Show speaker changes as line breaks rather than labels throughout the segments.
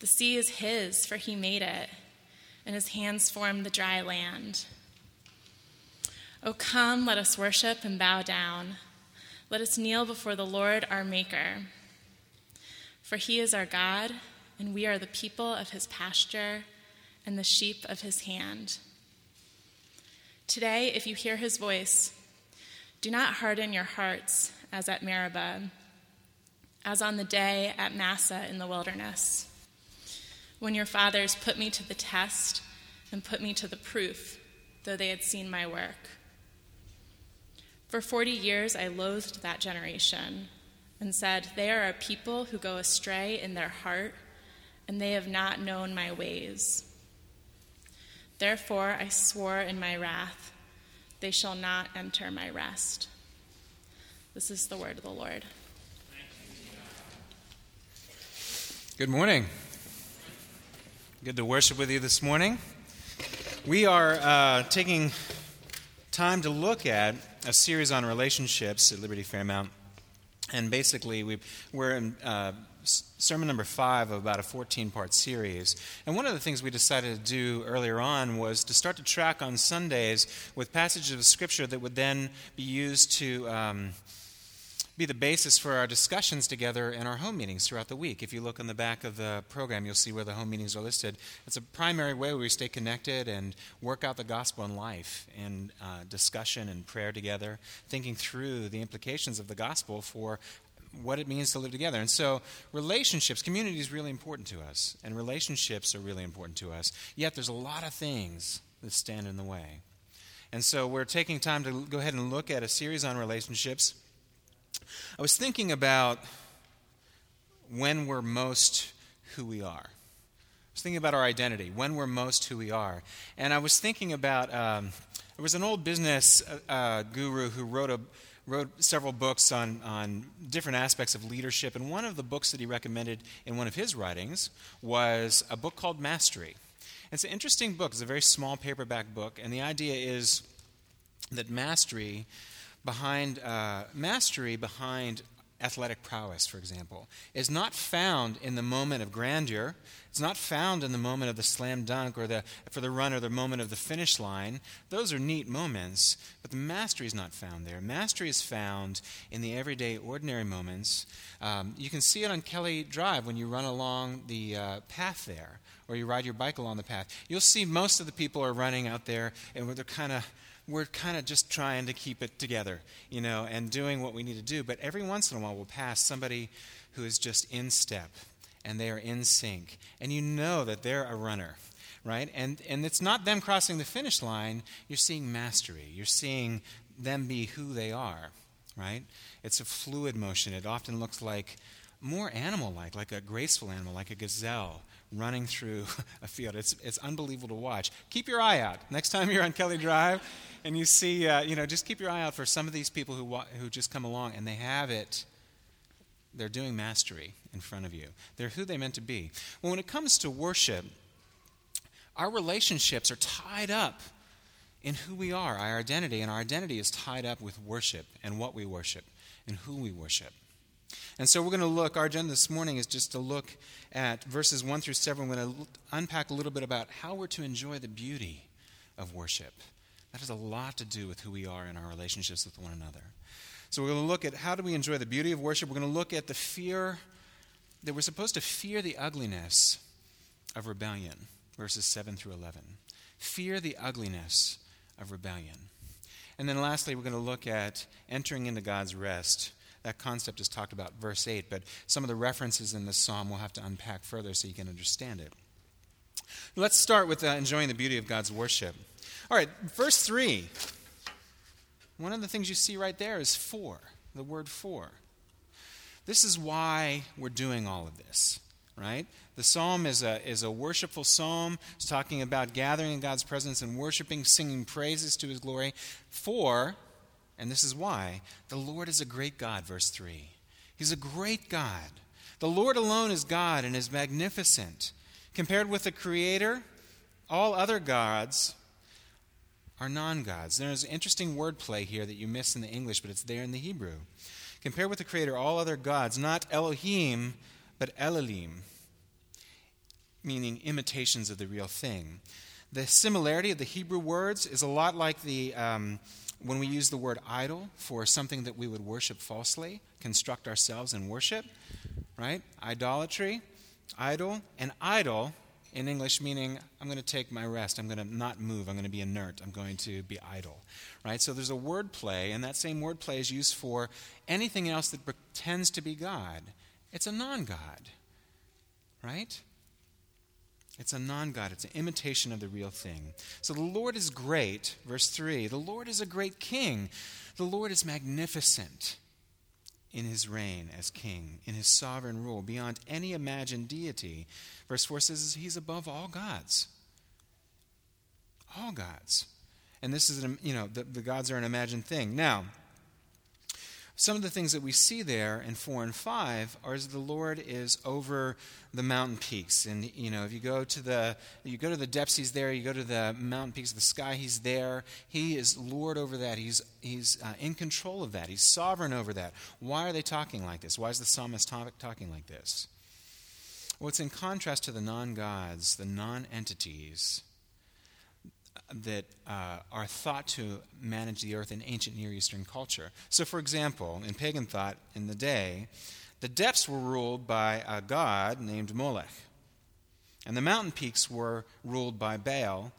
The sea is his, for he made it, and his hands formed the dry land. O come, let us worship and bow down. Let us kneel before the Lord our Maker. For he is our God, and we are the people of his pasture and the sheep of his hand. Today, if you hear his voice, do not harden your hearts as at Meribah, as on the day at Massah in the wilderness when your fathers put me to the test and put me to the proof, though they had seen my work. For 40 years I loathed that generation and said, They are a people who go astray in their heart, and they have not known my ways. Therefore I swore in my wrath, They shall not enter my rest. This is the word of the Lord.
Good morning. Good to worship with you this morning. We are uh, taking time to look at a series on relationships at Liberty Fairmount. And basically, we are in uh, sermon number five of about a 14 part series. And one of the things we decided to do earlier on was to start to track on Sundays with passages of Scripture that would then be used to. Um, be the basis for our discussions together in our home meetings throughout the week. If you look on the back of the program, you'll see where the home meetings are listed. It's a primary way we stay connected and work out the gospel in life in uh, discussion and prayer together, thinking through the implications of the gospel for what it means to live together. And so, relationships, community is really important to us, and relationships are really important to us. Yet, there's a lot of things that stand in the way. And so, we're taking time to go ahead and look at a series on relationships. I was thinking about when we're most who we are. I was thinking about our identity, when we're most who we are. And I was thinking about um, there was an old business uh, uh, guru who wrote, a, wrote several books on, on different aspects of leadership. And one of the books that he recommended in one of his writings was a book called Mastery. It's an interesting book, it's a very small paperback book. And the idea is that mastery behind uh, mastery, behind athletic prowess, for example, is not found in the moment of grandeur. It's not found in the moment of the slam dunk or the, for the run or the moment of the finish line. Those are neat moments, but the mastery is not found there. Mastery is found in the everyday, ordinary moments. Um, you can see it on Kelly Drive when you run along the uh, path there or you ride your bike along the path. You'll see most of the people are running out there and they're kind of we're kind of just trying to keep it together, you know, and doing what we need to do. But every once in a while, we'll pass somebody who is just in step and they are in sync. And you know that they're a runner, right? And, and it's not them crossing the finish line. You're seeing mastery, you're seeing them be who they are, right? It's a fluid motion. It often looks like more animal like, like a graceful animal, like a gazelle running through a field. It's, it's unbelievable to watch. Keep your eye out. Next time you're on Kelly Drive and you see, uh, you know, just keep your eye out for some of these people who, who just come along and they have it. They're doing mastery in front of you. They're who they meant to be. Well, when it comes to worship, our relationships are tied up in who we are, our identity, and our identity is tied up with worship and what we worship and who we worship. And so we're going to look, our agenda this morning is just to look at verses 1 through 7. We're going to unpack a little bit about how we're to enjoy the beauty of worship. That has a lot to do with who we are in our relationships with one another. So we're going to look at how do we enjoy the beauty of worship. We're going to look at the fear that we're supposed to fear the ugliness of rebellion, verses 7 through 11. Fear the ugliness of rebellion. And then lastly, we're going to look at entering into God's rest that concept is talked about verse 8, but some of the references in this psalm we'll have to unpack further so you can understand it. Let's start with uh, enjoying the beauty of God's worship. All right, verse 3. One of the things you see right there is for, the word for. This is why we're doing all of this. right? The psalm is a, is a worshipful psalm. It's talking about gathering in God's presence and worshiping, singing praises to his glory. For, and this is why, the Lord is a great God, verse 3. He's a great God. The Lord alone is God and is magnificent. Compared with the Creator, all other gods are non gods. There's an interesting wordplay here that you miss in the English, but it's there in the Hebrew. Compared with the Creator, all other gods, not Elohim, but Elilim, meaning imitations of the real thing. The similarity of the Hebrew words is a lot like the um, when we use the word idol for something that we would worship falsely, construct ourselves and worship, right? Idolatry, idol, and idol in English meaning I'm going to take my rest, I'm going to not move, I'm going to be inert, I'm going to be idle. Right? So there's a word play, and that same word play is used for anything else that pretends to be God. It's a non God. Right? It's a non God. It's an imitation of the real thing. So the Lord is great. Verse 3 The Lord is a great king. The Lord is magnificent in his reign as king, in his sovereign rule, beyond any imagined deity. Verse 4 says he's above all gods. All gods. And this is, an, you know, the, the gods are an imagined thing. Now, some of the things that we see there in 4 and 5 are the Lord is over the mountain peaks. And, you know, if you go to the, you go to the depths, he's there. You go to the mountain peaks of the sky, he's there. He is Lord over that. He's, he's uh, in control of that. He's sovereign over that. Why are they talking like this? Why is the psalmist talking like this? Well, it's in contrast to the non gods, the non entities that uh, are thought to manage the earth in ancient Near Eastern culture. So, for example, in pagan thought in the day, the depths were ruled by a god named Molech, and the mountain peaks were ruled by Baal,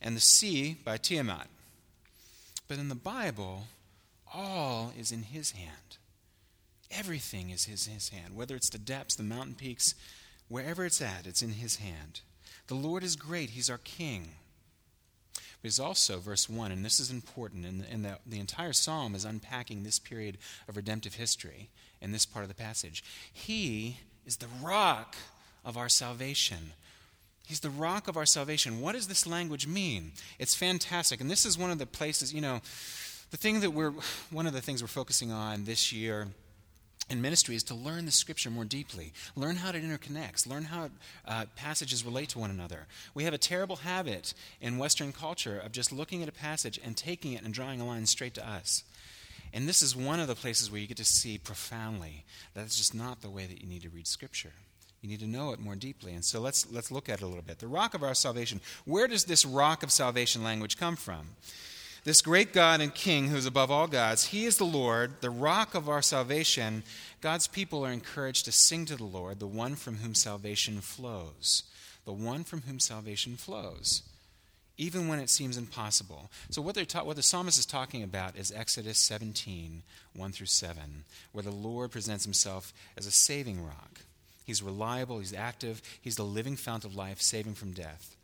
and the sea by Tiamat. But in the Bible, all is in his hand. Everything is in his hand, whether it's the depths, the mountain peaks, wherever it's at, it's in his hand. The Lord is great, he's our king is also, verse 1, and this is important, and, and the, the entire psalm is unpacking this period of redemptive history in this part of the passage. He is the rock of our salvation. He's the rock of our salvation. What does this language mean? It's fantastic. And this is one of the places, you know, the thing that we're, one of the things we're focusing on this year in ministry is to learn the scripture more deeply, learn how it interconnects, learn how uh, passages relate to one another. We have a terrible habit in Western culture of just looking at a passage and taking it and drawing a line straight to us. And this is one of the places where you get to see profoundly that's just not the way that you need to read scripture. You need to know it more deeply. And so let's, let's look at it a little bit. The rock of our salvation. Where does this rock of salvation language come from? This great God and King who is above all gods, He is the Lord, the rock of our salvation. God's people are encouraged to sing to the Lord, the one from whom salvation flows. The one from whom salvation flows, even when it seems impossible. So, what, ta- what the psalmist is talking about is Exodus 17, 1 through 7, where the Lord presents Himself as a saving rock. He's reliable, He's active, He's the living fount of life, saving from death.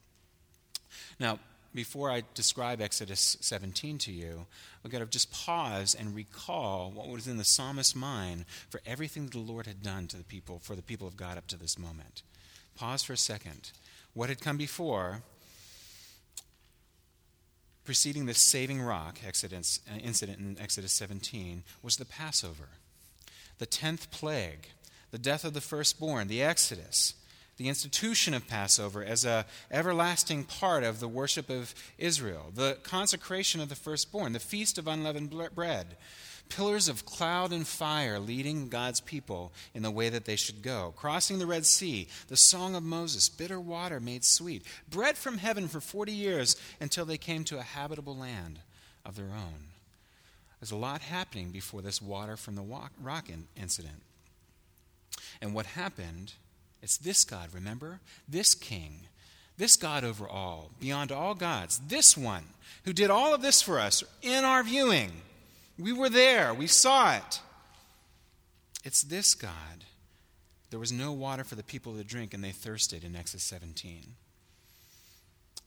Now, before I describe Exodus 17 to you, we've got to just pause and recall what was in the psalmist's mind for everything that the Lord had done to the people, for the people of God up to this moment. Pause for a second. What had come before, preceding this saving rock Exodus, uh, incident in Exodus 17, was the Passover, the tenth plague, the death of the firstborn, the Exodus the institution of Passover as a everlasting part of the worship of Israel, the consecration of the firstborn, the feast of unleavened bread, pillars of cloud and fire leading God's people in the way that they should go, crossing the Red Sea, the song of Moses, bitter water made sweet, bread from heaven for 40 years until they came to a habitable land of their own. There's a lot happening before this water from the rock incident. And what happened it's this God, remember? This King, this God over all, beyond all gods, this one who did all of this for us in our viewing. We were there, we saw it. It's this God. There was no water for the people to drink, and they thirsted in Exodus 17.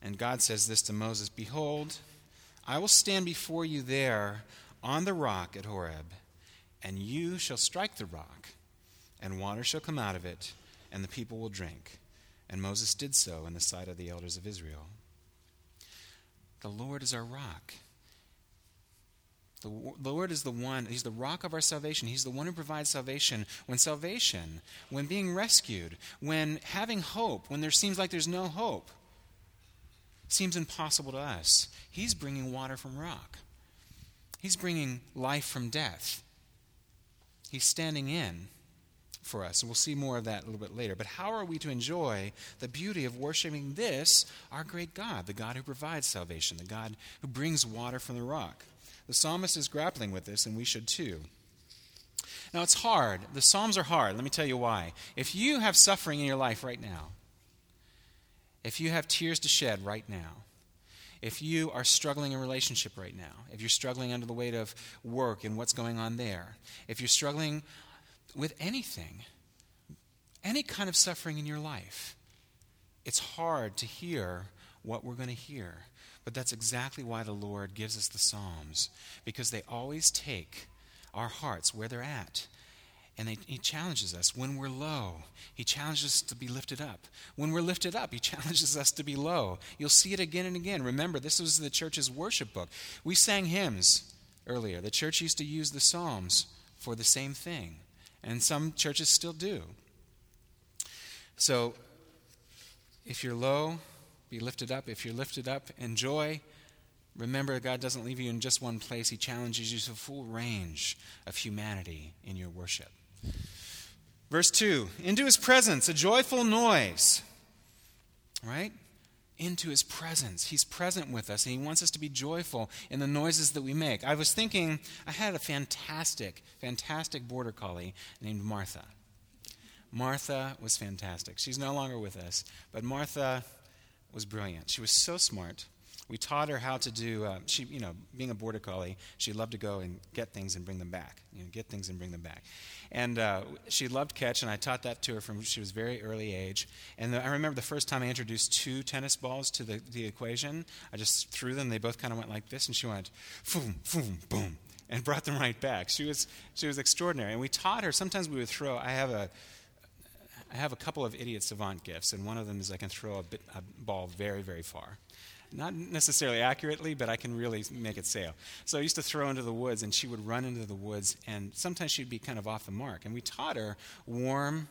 And God says this to Moses Behold, I will stand before you there on the rock at Horeb, and you shall strike the rock, and water shall come out of it and the people will drink. And Moses did so in the sight of the elders of Israel. The Lord is our rock. The Lord is the one, He's the rock of our salvation. He's the one who provides salvation. When salvation, when being rescued, when having hope, when there seems like there's no hope, seems impossible to us, He's bringing water from rock. He's bringing life from death. He's standing in for us. And we'll see more of that a little bit later. But how are we to enjoy the beauty of worshiping this, our great God, the God who provides salvation, the God who brings water from the rock? The psalmist is grappling with this, and we should too. Now, it's hard. The Psalms are hard. Let me tell you why. If you have suffering in your life right now, if you have tears to shed right now, if you are struggling in relationship right now, if you're struggling under the weight of work and what's going on there, if you're struggling with anything, any kind of suffering in your life, it's hard to hear what we're going to hear. But that's exactly why the Lord gives us the Psalms, because they always take our hearts where they're at. And they, He challenges us. When we're low, He challenges us to be lifted up. When we're lifted up, He challenges us to be low. You'll see it again and again. Remember, this was the church's worship book. We sang hymns earlier. The church used to use the Psalms for the same thing, and some churches still do. So, if you're low, be lifted up. If you're lifted up, enjoy. Remember, God doesn't leave you in just one place, He challenges you to a full range of humanity in your worship. Verse 2 Into His presence, a joyful noise. Right? Into His presence. He's present with us, and He wants us to be joyful in the noises that we make. I was thinking, I had a fantastic, fantastic border collie named Martha. Martha was fantastic. She's no longer with us, but Martha was brilliant. She was so smart. We taught her how to do. Uh, she, you know, being a border collie, she loved to go and get things and bring them back. You know, get things and bring them back. And uh, she loved catch, and I taught that to her from she was very early age. And the, I remember the first time I introduced two tennis balls to the, the equation. I just threw them. They both kind of went like this, and she went, boom, boom, boom, and brought them right back. She was she was extraordinary. And we taught her. Sometimes we would throw. I have a I have a couple of idiot savant gifts, and one of them is I can throw a, bit, a ball very, very far. Not necessarily accurately, but I can really make it sail. So I used to throw into the woods, and she would run into the woods, and sometimes she'd be kind of off the mark. And we taught her warm,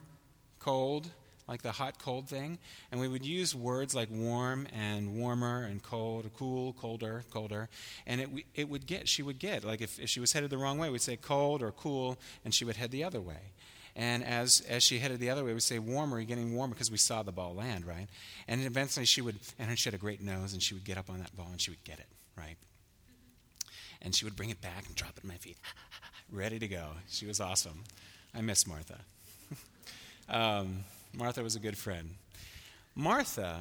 cold, like the hot cold thing. And we would use words like warm and warmer and cold, cool, colder, colder. And it, it would get, she would get, like if, if she was headed the wrong way, we'd say cold or cool, and she would head the other way. And as, as she headed the other way, we'd say, warmer, you're getting warmer, because we saw the ball land, right? And eventually she would, and she had a great nose, and she would get up on that ball and she would get it, right? And she would bring it back and drop it at my feet, ready to go. She was awesome. I miss Martha. um, Martha was a good friend. Martha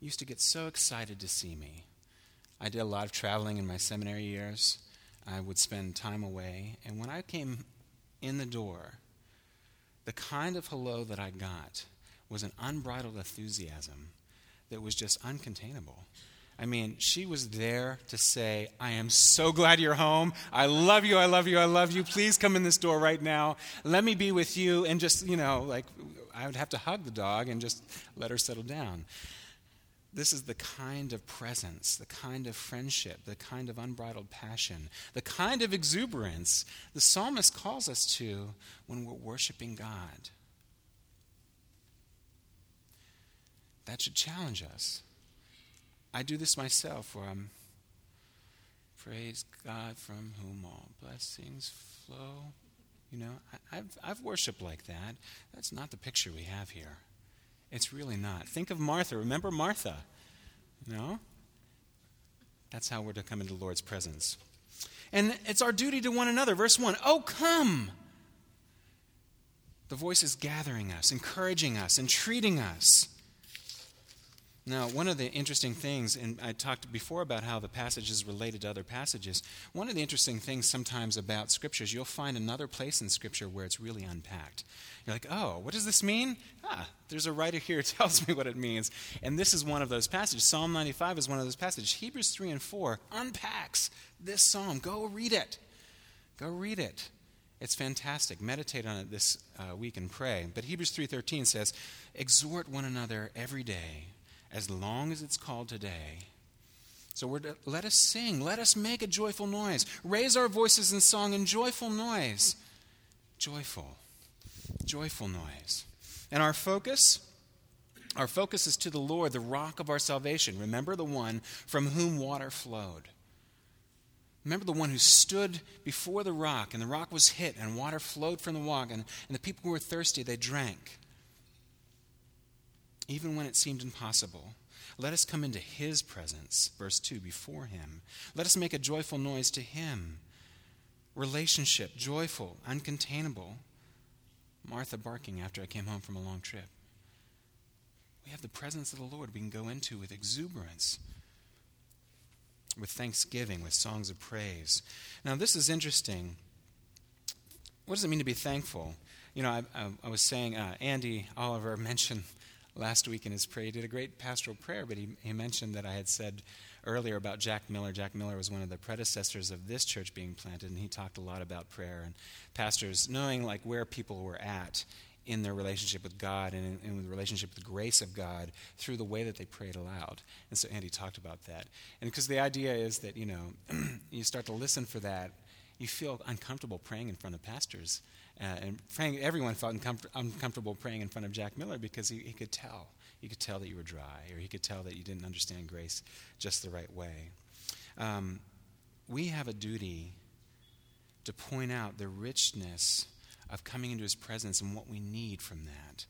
used to get so excited to see me. I did a lot of traveling in my seminary years. I would spend time away. And when I came in the door, the kind of hello that I got was an unbridled enthusiasm that was just uncontainable. I mean, she was there to say, I am so glad you're home. I love you, I love you, I love you. Please come in this door right now. Let me be with you. And just, you know, like, I would have to hug the dog and just let her settle down. This is the kind of presence, the kind of friendship, the kind of unbridled passion, the kind of exuberance the psalmist calls us to when we're worshiping God. That should challenge us. I do this myself where I'm, praise God from whom all blessings flow. You know, I, have I've worshiped like that. That's not the picture we have here. It's really not. Think of Martha. Remember Martha? No? That's how we're to come into the Lord's presence. And it's our duty to one another. Verse 1 Oh, come! The voice is gathering us, encouraging us, entreating us. Now, one of the interesting things, and I talked before about how the passage is related to other passages. One of the interesting things sometimes about scriptures, you'll find another place in scripture where it's really unpacked. You're like, oh, what does this mean? Ah, there's a writer here who tells me what it means. And this is one of those passages. Psalm 95 is one of those passages. Hebrews 3 and 4 unpacks this psalm. Go read it. Go read it. It's fantastic. Meditate on it this uh, week and pray. But Hebrews 3:13 says, "Exhort one another every day, as long as it's called today." So we're to, let us sing, let us make a joyful noise. Raise our voices in song and joyful noise. Joyful. Joyful noise. And our focus our focus is to the Lord, the rock of our salvation. Remember the one from whom water flowed. Remember the one who stood before the rock, and the rock was hit, and water flowed from the rock, and, and the people who were thirsty, they drank. Even when it seemed impossible. Let us come into his presence, verse 2, before him. Let us make a joyful noise to him. Relationship, joyful, uncontainable. Martha barking after I came home from a long trip. We have the presence of the Lord we can go into with exuberance with thanksgiving, with songs of praise. Now, this is interesting. What does it mean to be thankful? You know, I, I, I was saying, uh, Andy Oliver mentioned last week in his prayer, he did a great pastoral prayer, but he, he mentioned that I had said earlier about Jack Miller. Jack Miller was one of the predecessors of this church being planted, and he talked a lot about prayer and pastors knowing like where people were at in their relationship with God and in, in the relationship with the grace of God through the way that they prayed aloud. And so Andy talked about that. And because the idea is that, you know, you start to listen for that, you feel uncomfortable praying in front of pastors. Uh, and praying, everyone felt uncom- uncomfortable praying in front of Jack Miller because he, he could tell. He could tell that you were dry, or he could tell that you didn't understand grace just the right way. Um, we have a duty to point out the richness of coming into his presence and what we need from that.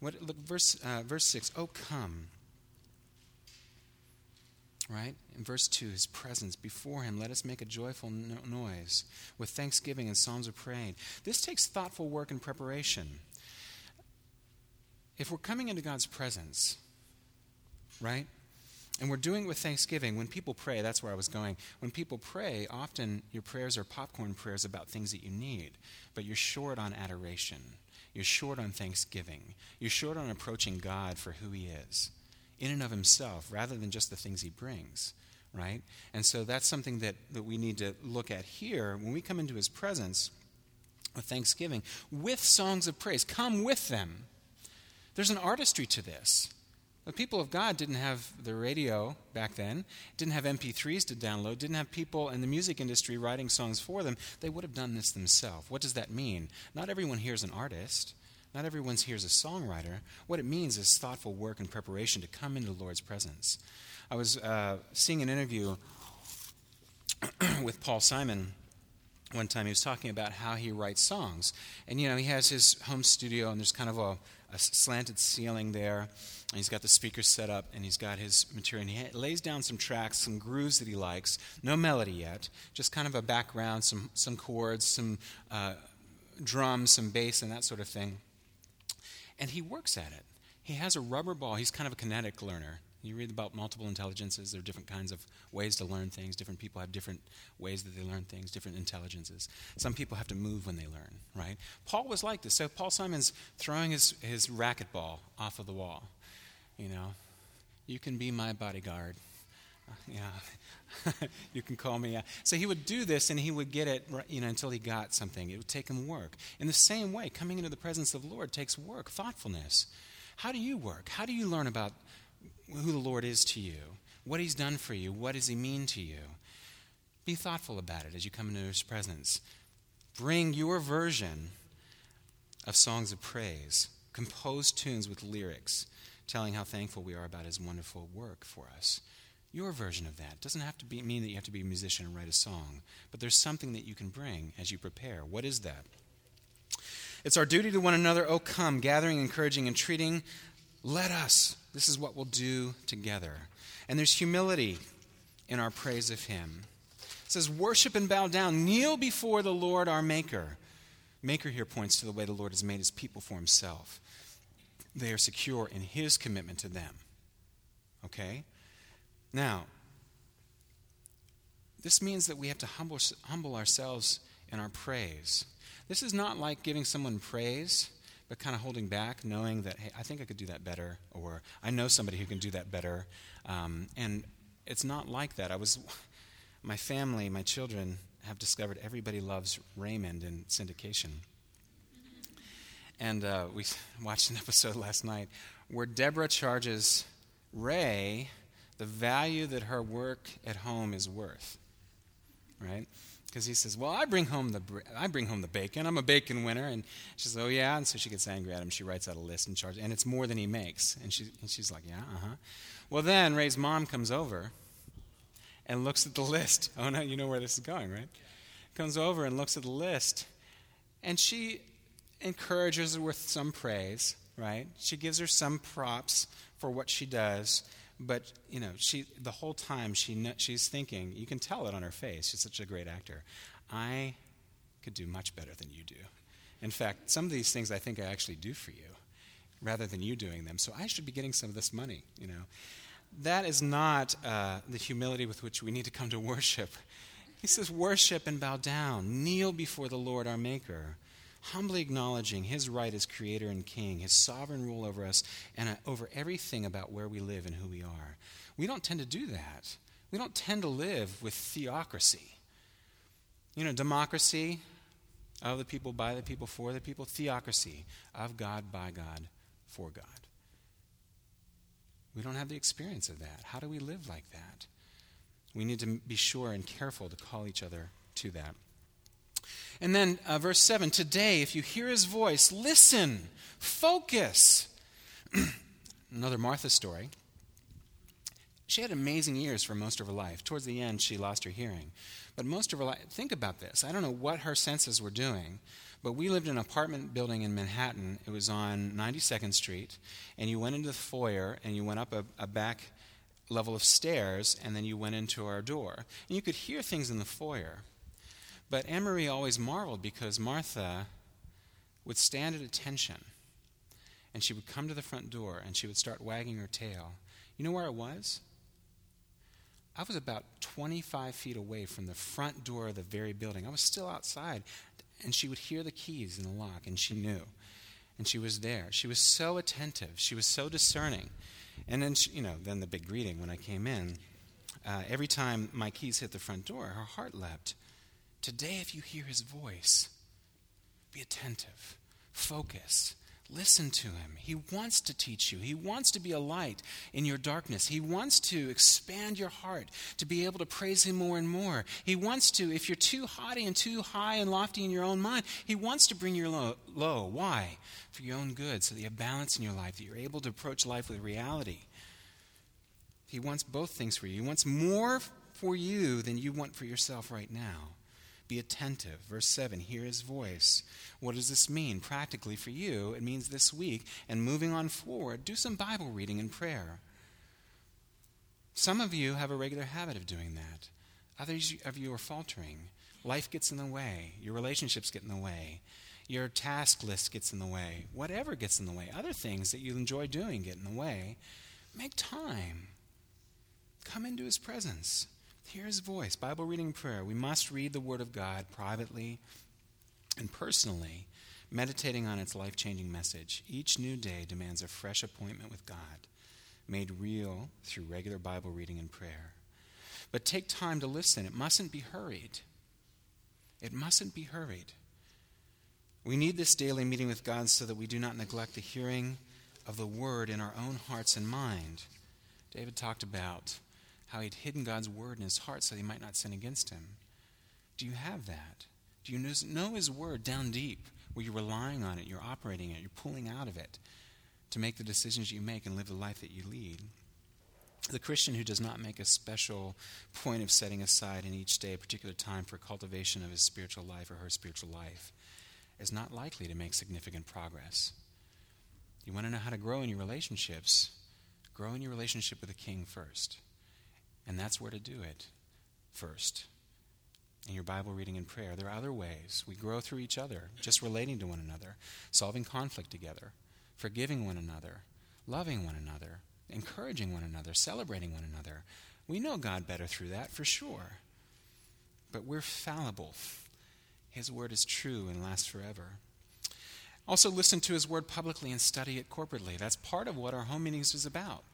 What, look, verse, uh, verse 6 Oh, come. Right? In verse 2, his presence before him, let us make a joyful no- noise with thanksgiving and psalms of praise. This takes thoughtful work and preparation. If we're coming into God's presence, right? And we're doing it with thanksgiving. When people pray, that's where I was going. When people pray, often your prayers are popcorn prayers about things that you need, but you're short on adoration. You're short on thanksgiving. You're short on approaching God for who He is, in and of Himself, rather than just the things He brings, right? And so that's something that, that we need to look at here. When we come into His presence with thanksgiving, with songs of praise, come with them. There's an artistry to this. The people of God didn't have the radio back then, didn't have MP3s to download, didn't have people in the music industry writing songs for them. They would have done this themselves. What does that mean? Not everyone here is an artist, not everyone here is a songwriter. What it means is thoughtful work and preparation to come into the Lord's presence. I was uh, seeing an interview with Paul Simon one time. He was talking about how he writes songs. And, you know, he has his home studio, and there's kind of a, a slanted ceiling there and he's got the speakers set up and he's got his material. And he lays down some tracks, some grooves that he likes. No melody yet, just kind of a background, some, some chords, some uh, drums, some bass, and that sort of thing. And he works at it. He has a rubber ball. He's kind of a kinetic learner. You read about multiple intelligences. There are different kinds of ways to learn things. Different people have different ways that they learn things, different intelligences. Some people have to move when they learn, right? Paul was like this. So Paul Simon's throwing his, his racquetball off of the wall you know, you can be my bodyguard. Uh, yeah, you can call me. So he would do this and he would get it, you know, until he got something. It would take him work. In the same way, coming into the presence of the Lord takes work, thoughtfulness. How do you work? How do you learn about who the Lord is to you? What he's done for you? What does he mean to you? Be thoughtful about it as you come into his presence. Bring your version of songs of praise, compose tunes with lyrics telling how thankful we are about his wonderful work for us. Your version of that doesn't have to be, mean that you have to be a musician and write a song, but there's something that you can bring as you prepare. What is that? It's our duty to one another. Oh, come, gathering, encouraging, entreating. Let us. This is what we'll do together. And there's humility in our praise of him. It says, Worship and bow down, kneel before the Lord our Maker. Maker here points to the way the Lord has made his people for himself they are secure in his commitment to them. Okay? Now, this means that we have to humble, humble ourselves in our praise. This is not like giving someone praise, but kind of holding back, knowing that, hey, I think I could do that better, or I know somebody who can do that better. Um, and it's not like that. I was, my family, my children, have discovered everybody loves Raymond in syndication. And uh, we watched an episode last night where Deborah charges Ray the value that her work at home is worth. Right? Because he says, "Well, I bring home the I bring home the bacon. I'm a bacon winner." And she says, "Oh yeah." And so she gets angry at him. She writes out a list and charges, and it's more than he makes. And she and she's like, "Yeah, uh huh." Well, then Ray's mom comes over and looks at the list. Oh no, you know where this is going, right? Comes over and looks at the list, and she encourages her with some praise, right? She gives her some props for what she does, but you know, she the whole time she she's thinking. You can tell it on her face. She's such a great actor. I could do much better than you do. In fact, some of these things I think I actually do for you, rather than you doing them. So I should be getting some of this money. You know, that is not uh, the humility with which we need to come to worship. He says, "Worship and bow down, kneel before the Lord our Maker." Humbly acknowledging his right as creator and king, his sovereign rule over us, and uh, over everything about where we live and who we are. We don't tend to do that. We don't tend to live with theocracy. You know, democracy of the people, by the people, for the people, theocracy of God, by God, for God. We don't have the experience of that. How do we live like that? We need to be sure and careful to call each other to that. And then uh, verse 7 Today, if you hear his voice, listen, focus. Another Martha story. She had amazing ears for most of her life. Towards the end, she lost her hearing. But most of her life, think about this. I don't know what her senses were doing, but we lived in an apartment building in Manhattan. It was on 92nd Street. And you went into the foyer and you went up a, a back level of stairs, and then you went into our door. And you could hear things in the foyer. But Anne Marie always marveled because Martha would stand at attention and she would come to the front door and she would start wagging her tail. You know where I was? I was about 25 feet away from the front door of the very building. I was still outside, and she would hear the keys in the lock, and she knew. And she was there. She was so attentive. She was so discerning. And then, she, you know, then the big greeting when I came in. Uh, every time my keys hit the front door, her heart leapt. Today, if you hear his voice, be attentive, focus, listen to him. He wants to teach you, he wants to be a light in your darkness. He wants to expand your heart to be able to praise him more and more. He wants to, if you're too haughty and too high and lofty in your own mind, he wants to bring you low. low. Why? For your own good, so that you have balance in your life, that you're able to approach life with reality. He wants both things for you. He wants more for you than you want for yourself right now. Be attentive. Verse 7 Hear his voice. What does this mean practically for you? It means this week and moving on forward, do some Bible reading and prayer. Some of you have a regular habit of doing that, others of you are faltering. Life gets in the way, your relationships get in the way, your task list gets in the way, whatever gets in the way, other things that you enjoy doing get in the way. Make time. Come into his presence. Hear his voice. Bible reading prayer. We must read the Word of God privately and personally, meditating on its life changing message. Each new day demands a fresh appointment with God, made real through regular Bible reading and prayer. But take time to listen. It mustn't be hurried. It mustn't be hurried. We need this daily meeting with God so that we do not neglect the hearing of the Word in our own hearts and mind. David talked about how he'd hidden God's word in his heart so he might not sin against him. Do you have that? Do you know his word down deep where you're relying on it, you're operating it, you're pulling out of it to make the decisions you make and live the life that you lead? The Christian who does not make a special point of setting aside in each day a particular time for cultivation of his spiritual life or her spiritual life is not likely to make significant progress. You want to know how to grow in your relationships? Grow in your relationship with the King first. And that's where to do it first. In your Bible reading and prayer, there are other ways. We grow through each other, just relating to one another, solving conflict together, forgiving one another, loving one another, encouraging one another, celebrating one another. We know God better through that, for sure. But we're fallible. His word is true and lasts forever. Also, listen to His word publicly and study it corporately. That's part of what our home meetings is about.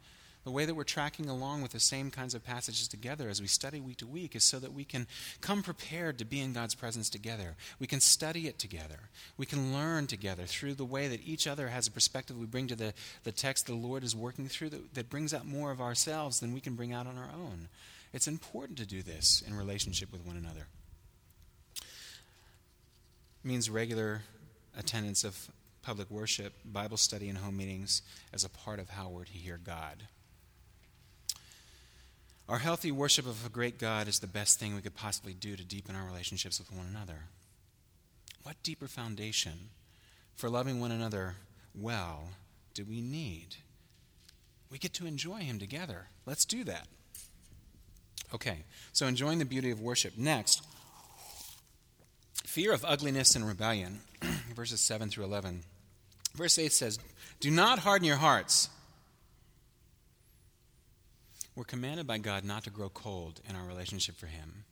The way that we're tracking along with the same kinds of passages together as we study week to week is so that we can come prepared to be in God's presence together. We can study it together. We can learn together through the way that each other has a perspective we bring to the, the text the Lord is working through that, that brings out more of ourselves than we can bring out on our own. It's important to do this in relationship with one another. It means regular attendance of public worship, Bible study, and home meetings as a part of how we're to hear God. Our healthy worship of a great God is the best thing we could possibly do to deepen our relationships with one another. What deeper foundation for loving one another well do we need? We get to enjoy Him together. Let's do that. Okay, so enjoying the beauty of worship. Next, fear of ugliness and rebellion, verses 7 through 11. Verse 8 says, Do not harden your hearts we're commanded by God not to grow cold in our relationship for Him,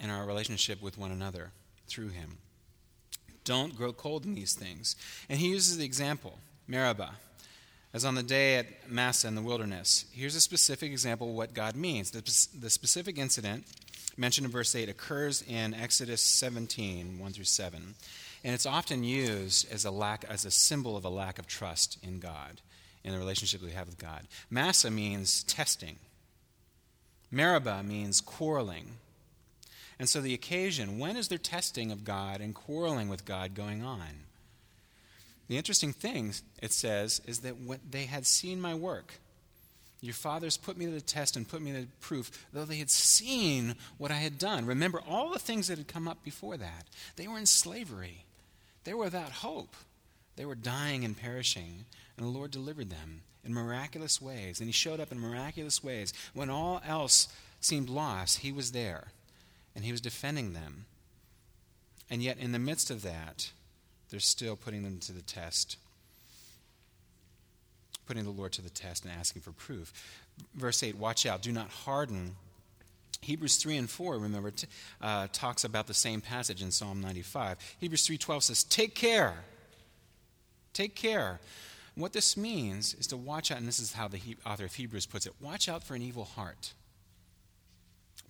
in our relationship with one another through Him. Don't grow cold in these things. And He uses the example, Meribah, as on the day at Massah in the wilderness. Here's a specific example of what God means. The, the specific incident mentioned in verse 8 occurs in Exodus 17, 1 through 7. And it's often used as a, lack, as a symbol of a lack of trust in God in the relationship we have with God. Massah means testing, Meribah means quarreling. And so the occasion, when is there testing of God and quarreling with God going on? The interesting thing, it says, is that when they had seen my work. Your fathers put me to the test and put me to the proof, though they had seen what I had done. Remember all the things that had come up before that. They were in slavery, they were without hope. They were dying and perishing, and the Lord delivered them in miraculous ways. And He showed up in miraculous ways. When all else seemed lost, He was there, and He was defending them. And yet, in the midst of that, they're still putting them to the test, putting the Lord to the test and asking for proof. Verse 8 Watch out, do not harden. Hebrews 3 and 4, remember, t- uh, talks about the same passage in Psalm 95. Hebrews 3.12 says, Take care Take care. What this means is to watch out, and this is how the author of Hebrews puts it watch out for an evil heart.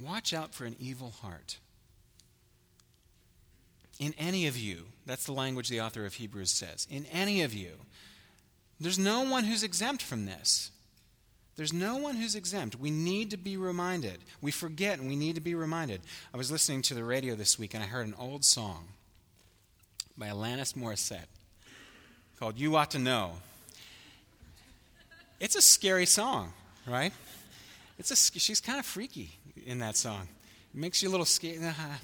Watch out for an evil heart. In any of you, that's the language the author of Hebrews says. In any of you. There's no one who's exempt from this. There's no one who's exempt. We need to be reminded. We forget and we need to be reminded. I was listening to the radio this week and I heard an old song by Alanis Morissette called You Ought to Know. It's a scary song, right? It's a, she's kind of freaky in that song. It makes you a little scared.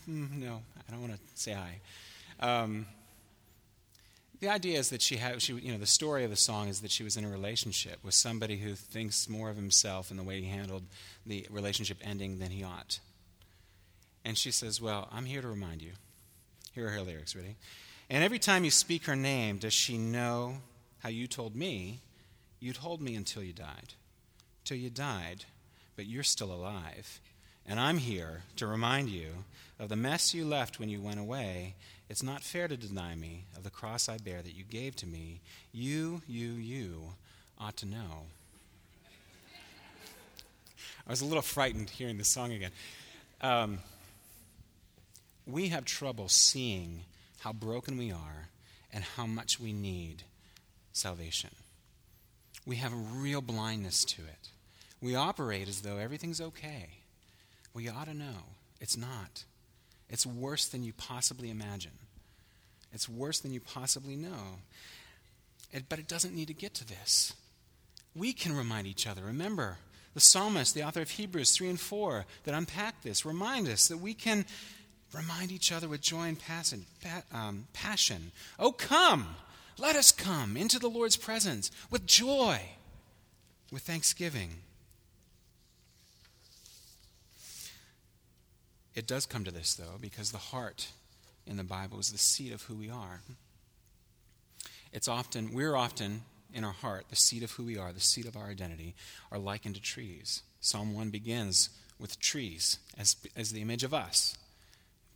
Mm, no, I don't want to say hi. Um, the idea is that she had, she, you know, the story of the song is that she was in a relationship with somebody who thinks more of himself and the way he handled the relationship ending than he ought. And she says, Well, I'm here to remind you. Here are her lyrics, ready? And every time you speak her name, does she know how you told me you'd hold me until you died? Till you died, but you're still alive. And I'm here to remind you of the mess you left when you went away. It's not fair to deny me of the cross I bear that you gave to me. You, you, you ought to know. I was a little frightened hearing this song again. Um, we have trouble seeing how broken we are and how much we need salvation. We have a real blindness to it. We operate as though everything's okay. We ought to know it's not. It's worse than you possibly imagine. It's worse than you possibly know. It, but it doesn't need to get to this. We can remind each other. Remember, the psalmist, the author of Hebrews 3 and 4, that unpack this, remind us that we can Remind each other with joy and passion. Um, passion. Oh, come! Let us come into the Lord's presence with joy, with thanksgiving. It does come to this, though, because the heart in the Bible is the seat of who we are. It's often, we're often, in our heart, the seat of who we are, the seat of our identity, are likened to trees. Psalm 1 begins with trees as, as the image of us.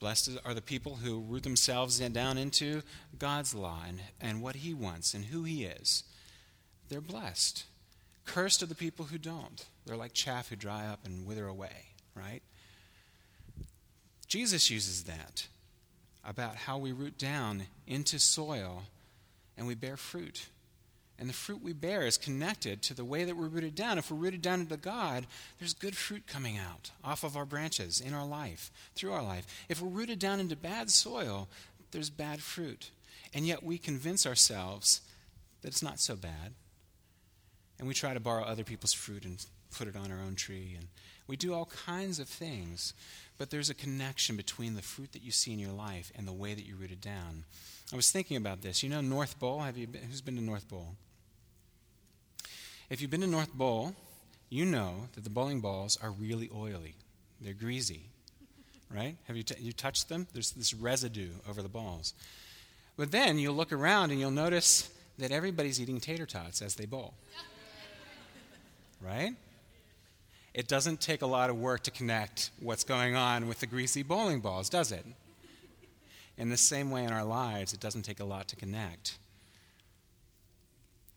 Blessed are the people who root themselves down into God's law and, and what He wants and who He is. They're blessed. Cursed are the people who don't. They're like chaff who dry up and wither away, right? Jesus uses that about how we root down into soil and we bear fruit. And the fruit we bear is connected to the way that we're rooted down. If we're rooted down into God, there's good fruit coming out off of our branches in our life, through our life. If we're rooted down into bad soil, there's bad fruit. And yet we convince ourselves that it's not so bad. And we try to borrow other people's fruit and put it on our own tree. And we do all kinds of things. But there's a connection between the fruit that you see in your life and the way that you're rooted down. I was thinking about this. You know North Bowl? Have you been, who's been to North Bowl? If you've been to North Bowl, you know that the bowling balls are really oily. They're greasy, right? Have you, t- you touched them? There's this residue over the balls. But then you'll look around and you'll notice that everybody's eating tater tots as they bowl. Right? It doesn't take a lot of work to connect what's going on with the greasy bowling balls, does it? In the same way in our lives, it doesn't take a lot to connect.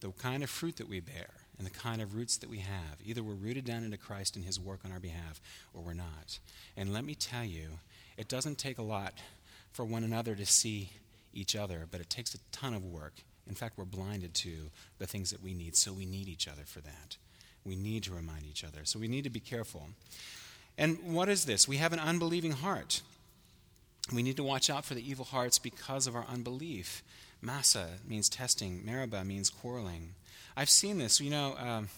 The kind of fruit that we bear and the kind of roots that we have. Either we're rooted down into Christ and His work on our behalf, or we're not. And let me tell you, it doesn't take a lot for one another to see each other, but it takes a ton of work. In fact, we're blinded to the things that we need, so we need each other for that. We need to remind each other. So we need to be careful. And what is this? We have an unbelieving heart. We need to watch out for the evil hearts because of our unbelief. Massah means testing, Meribah means quarreling. I've seen this. You know, um,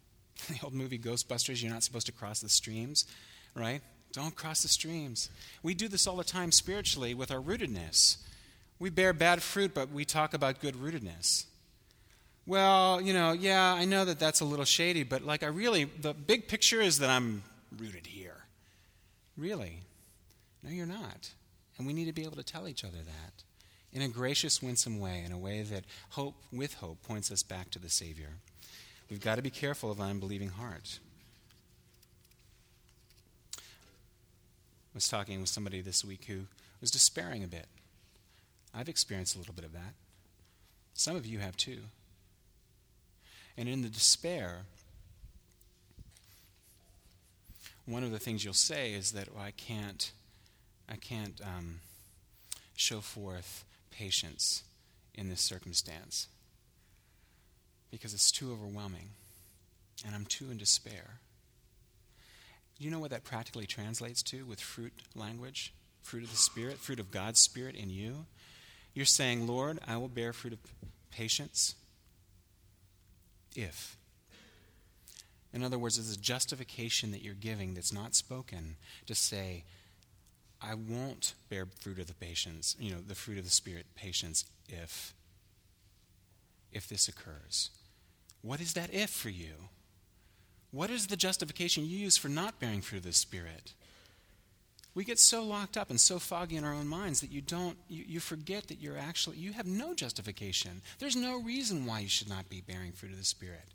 the old movie Ghostbusters, you're not supposed to cross the streams, right? Don't cross the streams. We do this all the time spiritually with our rootedness. We bear bad fruit, but we talk about good rootedness. Well, you know, yeah, I know that that's a little shady, but like I really, the big picture is that I'm rooted here. Really? No, you're not. And we need to be able to tell each other that in a gracious, winsome way, in a way that hope, with hope, points us back to the Savior. We've got to be careful of an unbelieving heart. I was talking with somebody this week who was despairing a bit. I've experienced a little bit of that. Some of you have too. And in the despair, one of the things you'll say is that well, I can't, I can't um, show forth patience in this circumstance because it's too overwhelming and I'm too in despair. You know what that practically translates to with fruit language? Fruit of the Spirit, fruit of God's Spirit in you? You're saying, Lord, I will bear fruit of patience if. In other words, there's a justification that you're giving that's not spoken to say, I won't bear fruit of the patience, you know, the fruit of the Spirit, patience, if, if this occurs. What is that if for you? What is the justification you use for not bearing fruit of the Spirit? We get so locked up and so foggy in our own minds that you don't, you, you forget that you're actually, you have no justification. There's no reason why you should not be bearing fruit of the Spirit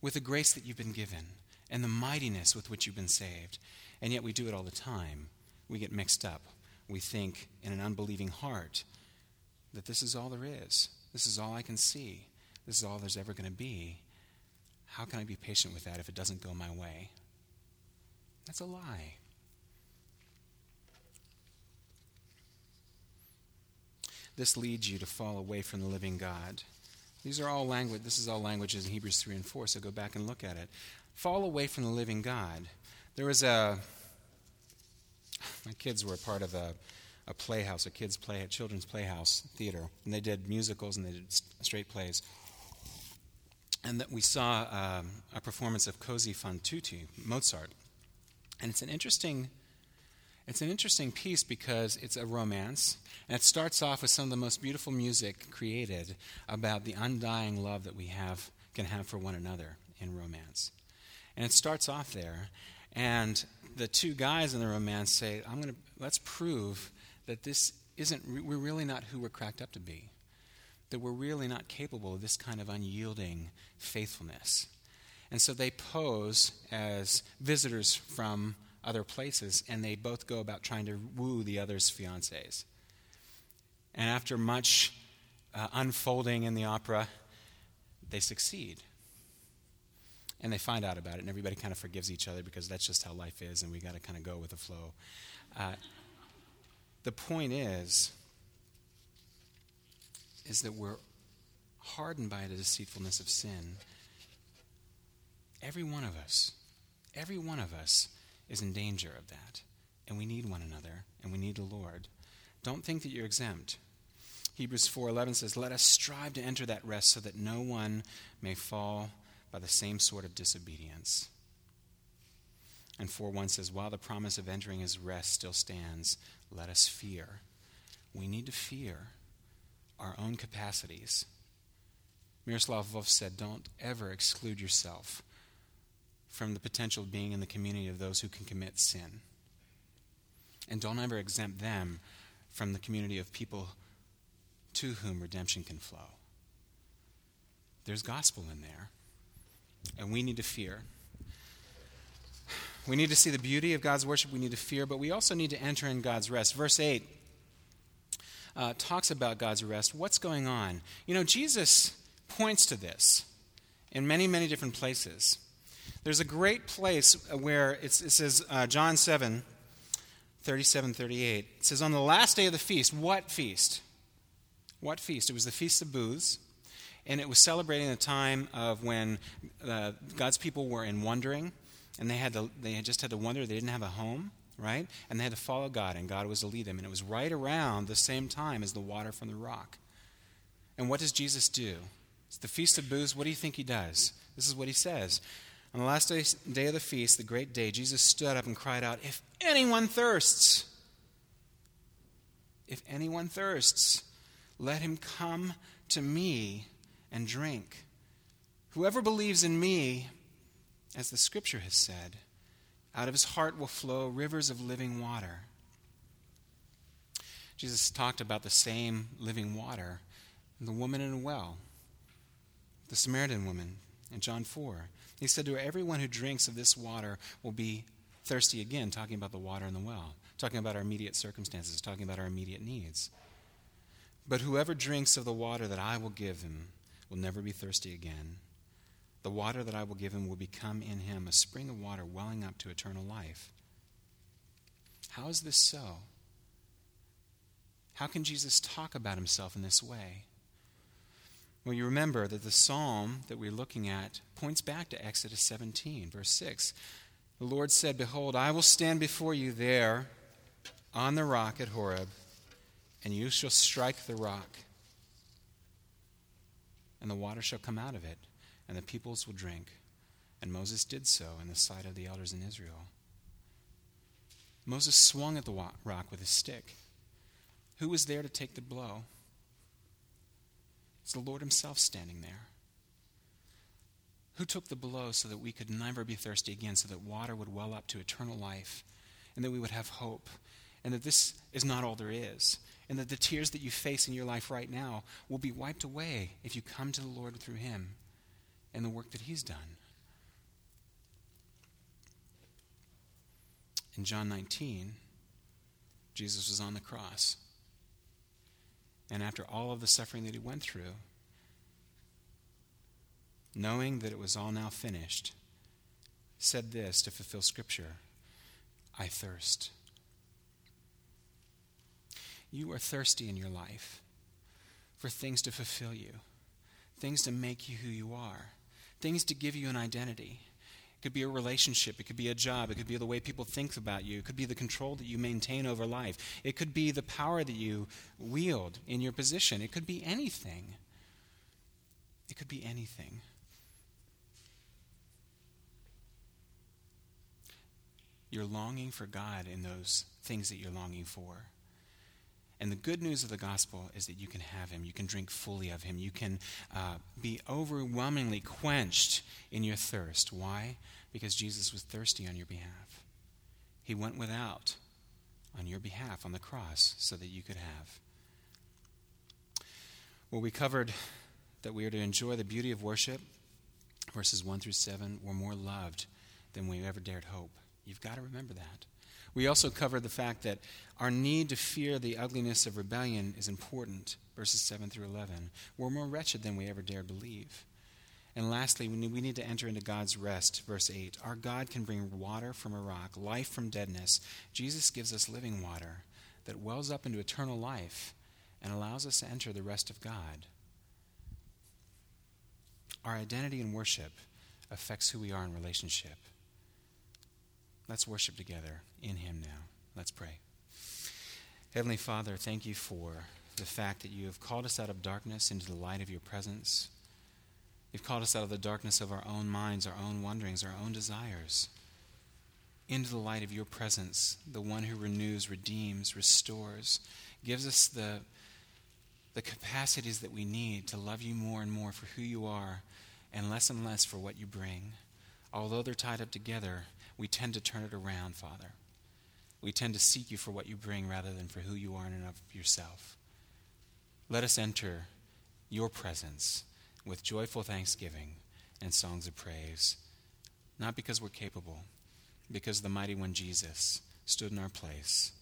with the grace that you've been given and the mightiness with which you've been saved. And yet we do it all the time we get mixed up. We think in an unbelieving heart that this is all there is. This is all I can see. This is all there's ever going to be. How can I be patient with that if it doesn't go my way? That's a lie. This leads you to fall away from the living God. These are all language. This is all languages in Hebrews 3 and 4, so go back and look at it. Fall away from the living God. There was a my kids were part of a, a playhouse, a kids' play, a children's playhouse theater, and they did musicals and they did straight plays. And that we saw um, a performance of Così fan tutte, Mozart, and it's an interesting. It's an interesting piece because it's a romance, and it starts off with some of the most beautiful music created about the undying love that we have can have for one another in romance. And it starts off there, and the two guys in the romance say, I'm going to, let's prove that this isn't, we're really not who we're cracked up to be. That we're really not capable of this kind of unyielding faithfulness. And so they pose as visitors from other places, and they both go about trying to woo the other's fiancés. And after much uh, unfolding in the opera, they succeed. And they find out about it, and everybody kind of forgives each other because that's just how life is, and we got to kind of go with the flow. Uh, the point is, is that we're hardened by the deceitfulness of sin. Every one of us, every one of us is in danger of that. And we need one another, and we need the Lord. Don't think that you're exempt. Hebrews 4:11 says, "Let us strive to enter that rest so that no one may fall by the same sort of disobedience." And 4 1 says, "While the promise of entering his rest still stands, let us fear." We need to fear our own capacities. Miroslav Volf said, "Don't ever exclude yourself from the potential of being in the community of those who can commit sin." And don't ever exempt them from the community of people to whom redemption can flow. There's gospel in there, and we need to fear. We need to see the beauty of God's worship, we need to fear, but we also need to enter in God's rest. Verse 8 uh, talks about God's rest. What's going on? You know, Jesus points to this in many, many different places. There's a great place where it says, uh, John 7, 37, 38. It says, On the last day of the feast, what feast? What feast? It was the Feast of Booths, and it was celebrating the time of when uh, God's people were in wandering, and they had, to, they had just had to wonder. They didn't have a home, right? And they had to follow God, and God was to lead them. And it was right around the same time as the water from the rock. And what does Jesus do? It's the Feast of Booths. What do you think he does? This is what he says. On the last day, day of the feast, the great day, Jesus stood up and cried out, If anyone thirsts, if anyone thirsts, let him come to me and drink. Whoever believes in me, as the scripture has said, out of his heart will flow rivers of living water. Jesus talked about the same living water the woman in the well, the Samaritan woman in John 4. He said to her, Everyone who drinks of this water will be thirsty again, talking about the water in the well, talking about our immediate circumstances, talking about our immediate needs. But whoever drinks of the water that I will give him will never be thirsty again. The water that I will give him will become in him a spring of water welling up to eternal life. How is this so? How can Jesus talk about himself in this way? Well, you remember that the psalm that we're looking at points back to Exodus 17, verse 6. The Lord said, Behold, I will stand before you there on the rock at Horeb, and you shall strike the rock, and the water shall come out of it, and the peoples will drink. And Moses did so in the sight of the elders in Israel. Moses swung at the rock with his stick. Who was there to take the blow? It's the Lord Himself standing there. Who took the blow so that we could never be thirsty again, so that water would well up to eternal life, and that we would have hope, and that this is not all there is, and that the tears that you face in your life right now will be wiped away if you come to the Lord through Him and the work that He's done. In John 19, Jesus was on the cross. And after all of the suffering that he went through, knowing that it was all now finished, said this to fulfill Scripture I thirst. You are thirsty in your life for things to fulfill you, things to make you who you are, things to give you an identity. It could be a relationship. It could be a job. It could be the way people think about you. It could be the control that you maintain over life. It could be the power that you wield in your position. It could be anything. It could be anything. You're longing for God in those things that you're longing for. And the good news of the gospel is that you can have him. You can drink fully of him. You can uh, be overwhelmingly quenched in your thirst. Why? Because Jesus was thirsty on your behalf. He went without on your behalf on the cross so that you could have. Well, we covered that we are to enjoy the beauty of worship. Verses 1 through 7 We're more loved than we ever dared hope. You've got to remember that. We also covered the fact that our need to fear the ugliness of rebellion is important, verses 7 through 11. We're more wretched than we ever dared believe. And lastly, we need to enter into God's rest. Verse 8 Our God can bring water from a rock, life from deadness. Jesus gives us living water that wells up into eternal life and allows us to enter the rest of God. Our identity in worship affects who we are in relationship. Let's worship together in Him now. Let's pray. Heavenly Father, thank you for the fact that you have called us out of darkness into the light of your presence. You've called us out of the darkness of our own minds, our own wanderings, our own desires, into the light of your presence, the one who renews, redeems, restores, gives us the, the capacities that we need to love you more and more for who you are and less and less for what you bring. Although they're tied up together, we tend to turn it around, Father. We tend to seek you for what you bring rather than for who you are in and of yourself. Let us enter your presence with joyful thanksgiving and songs of praise, not because we're capable, because the mighty one Jesus stood in our place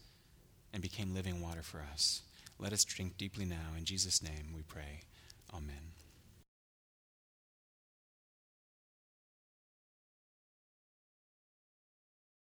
and became living water for us. Let us drink deeply now. In Jesus' name we pray. Amen.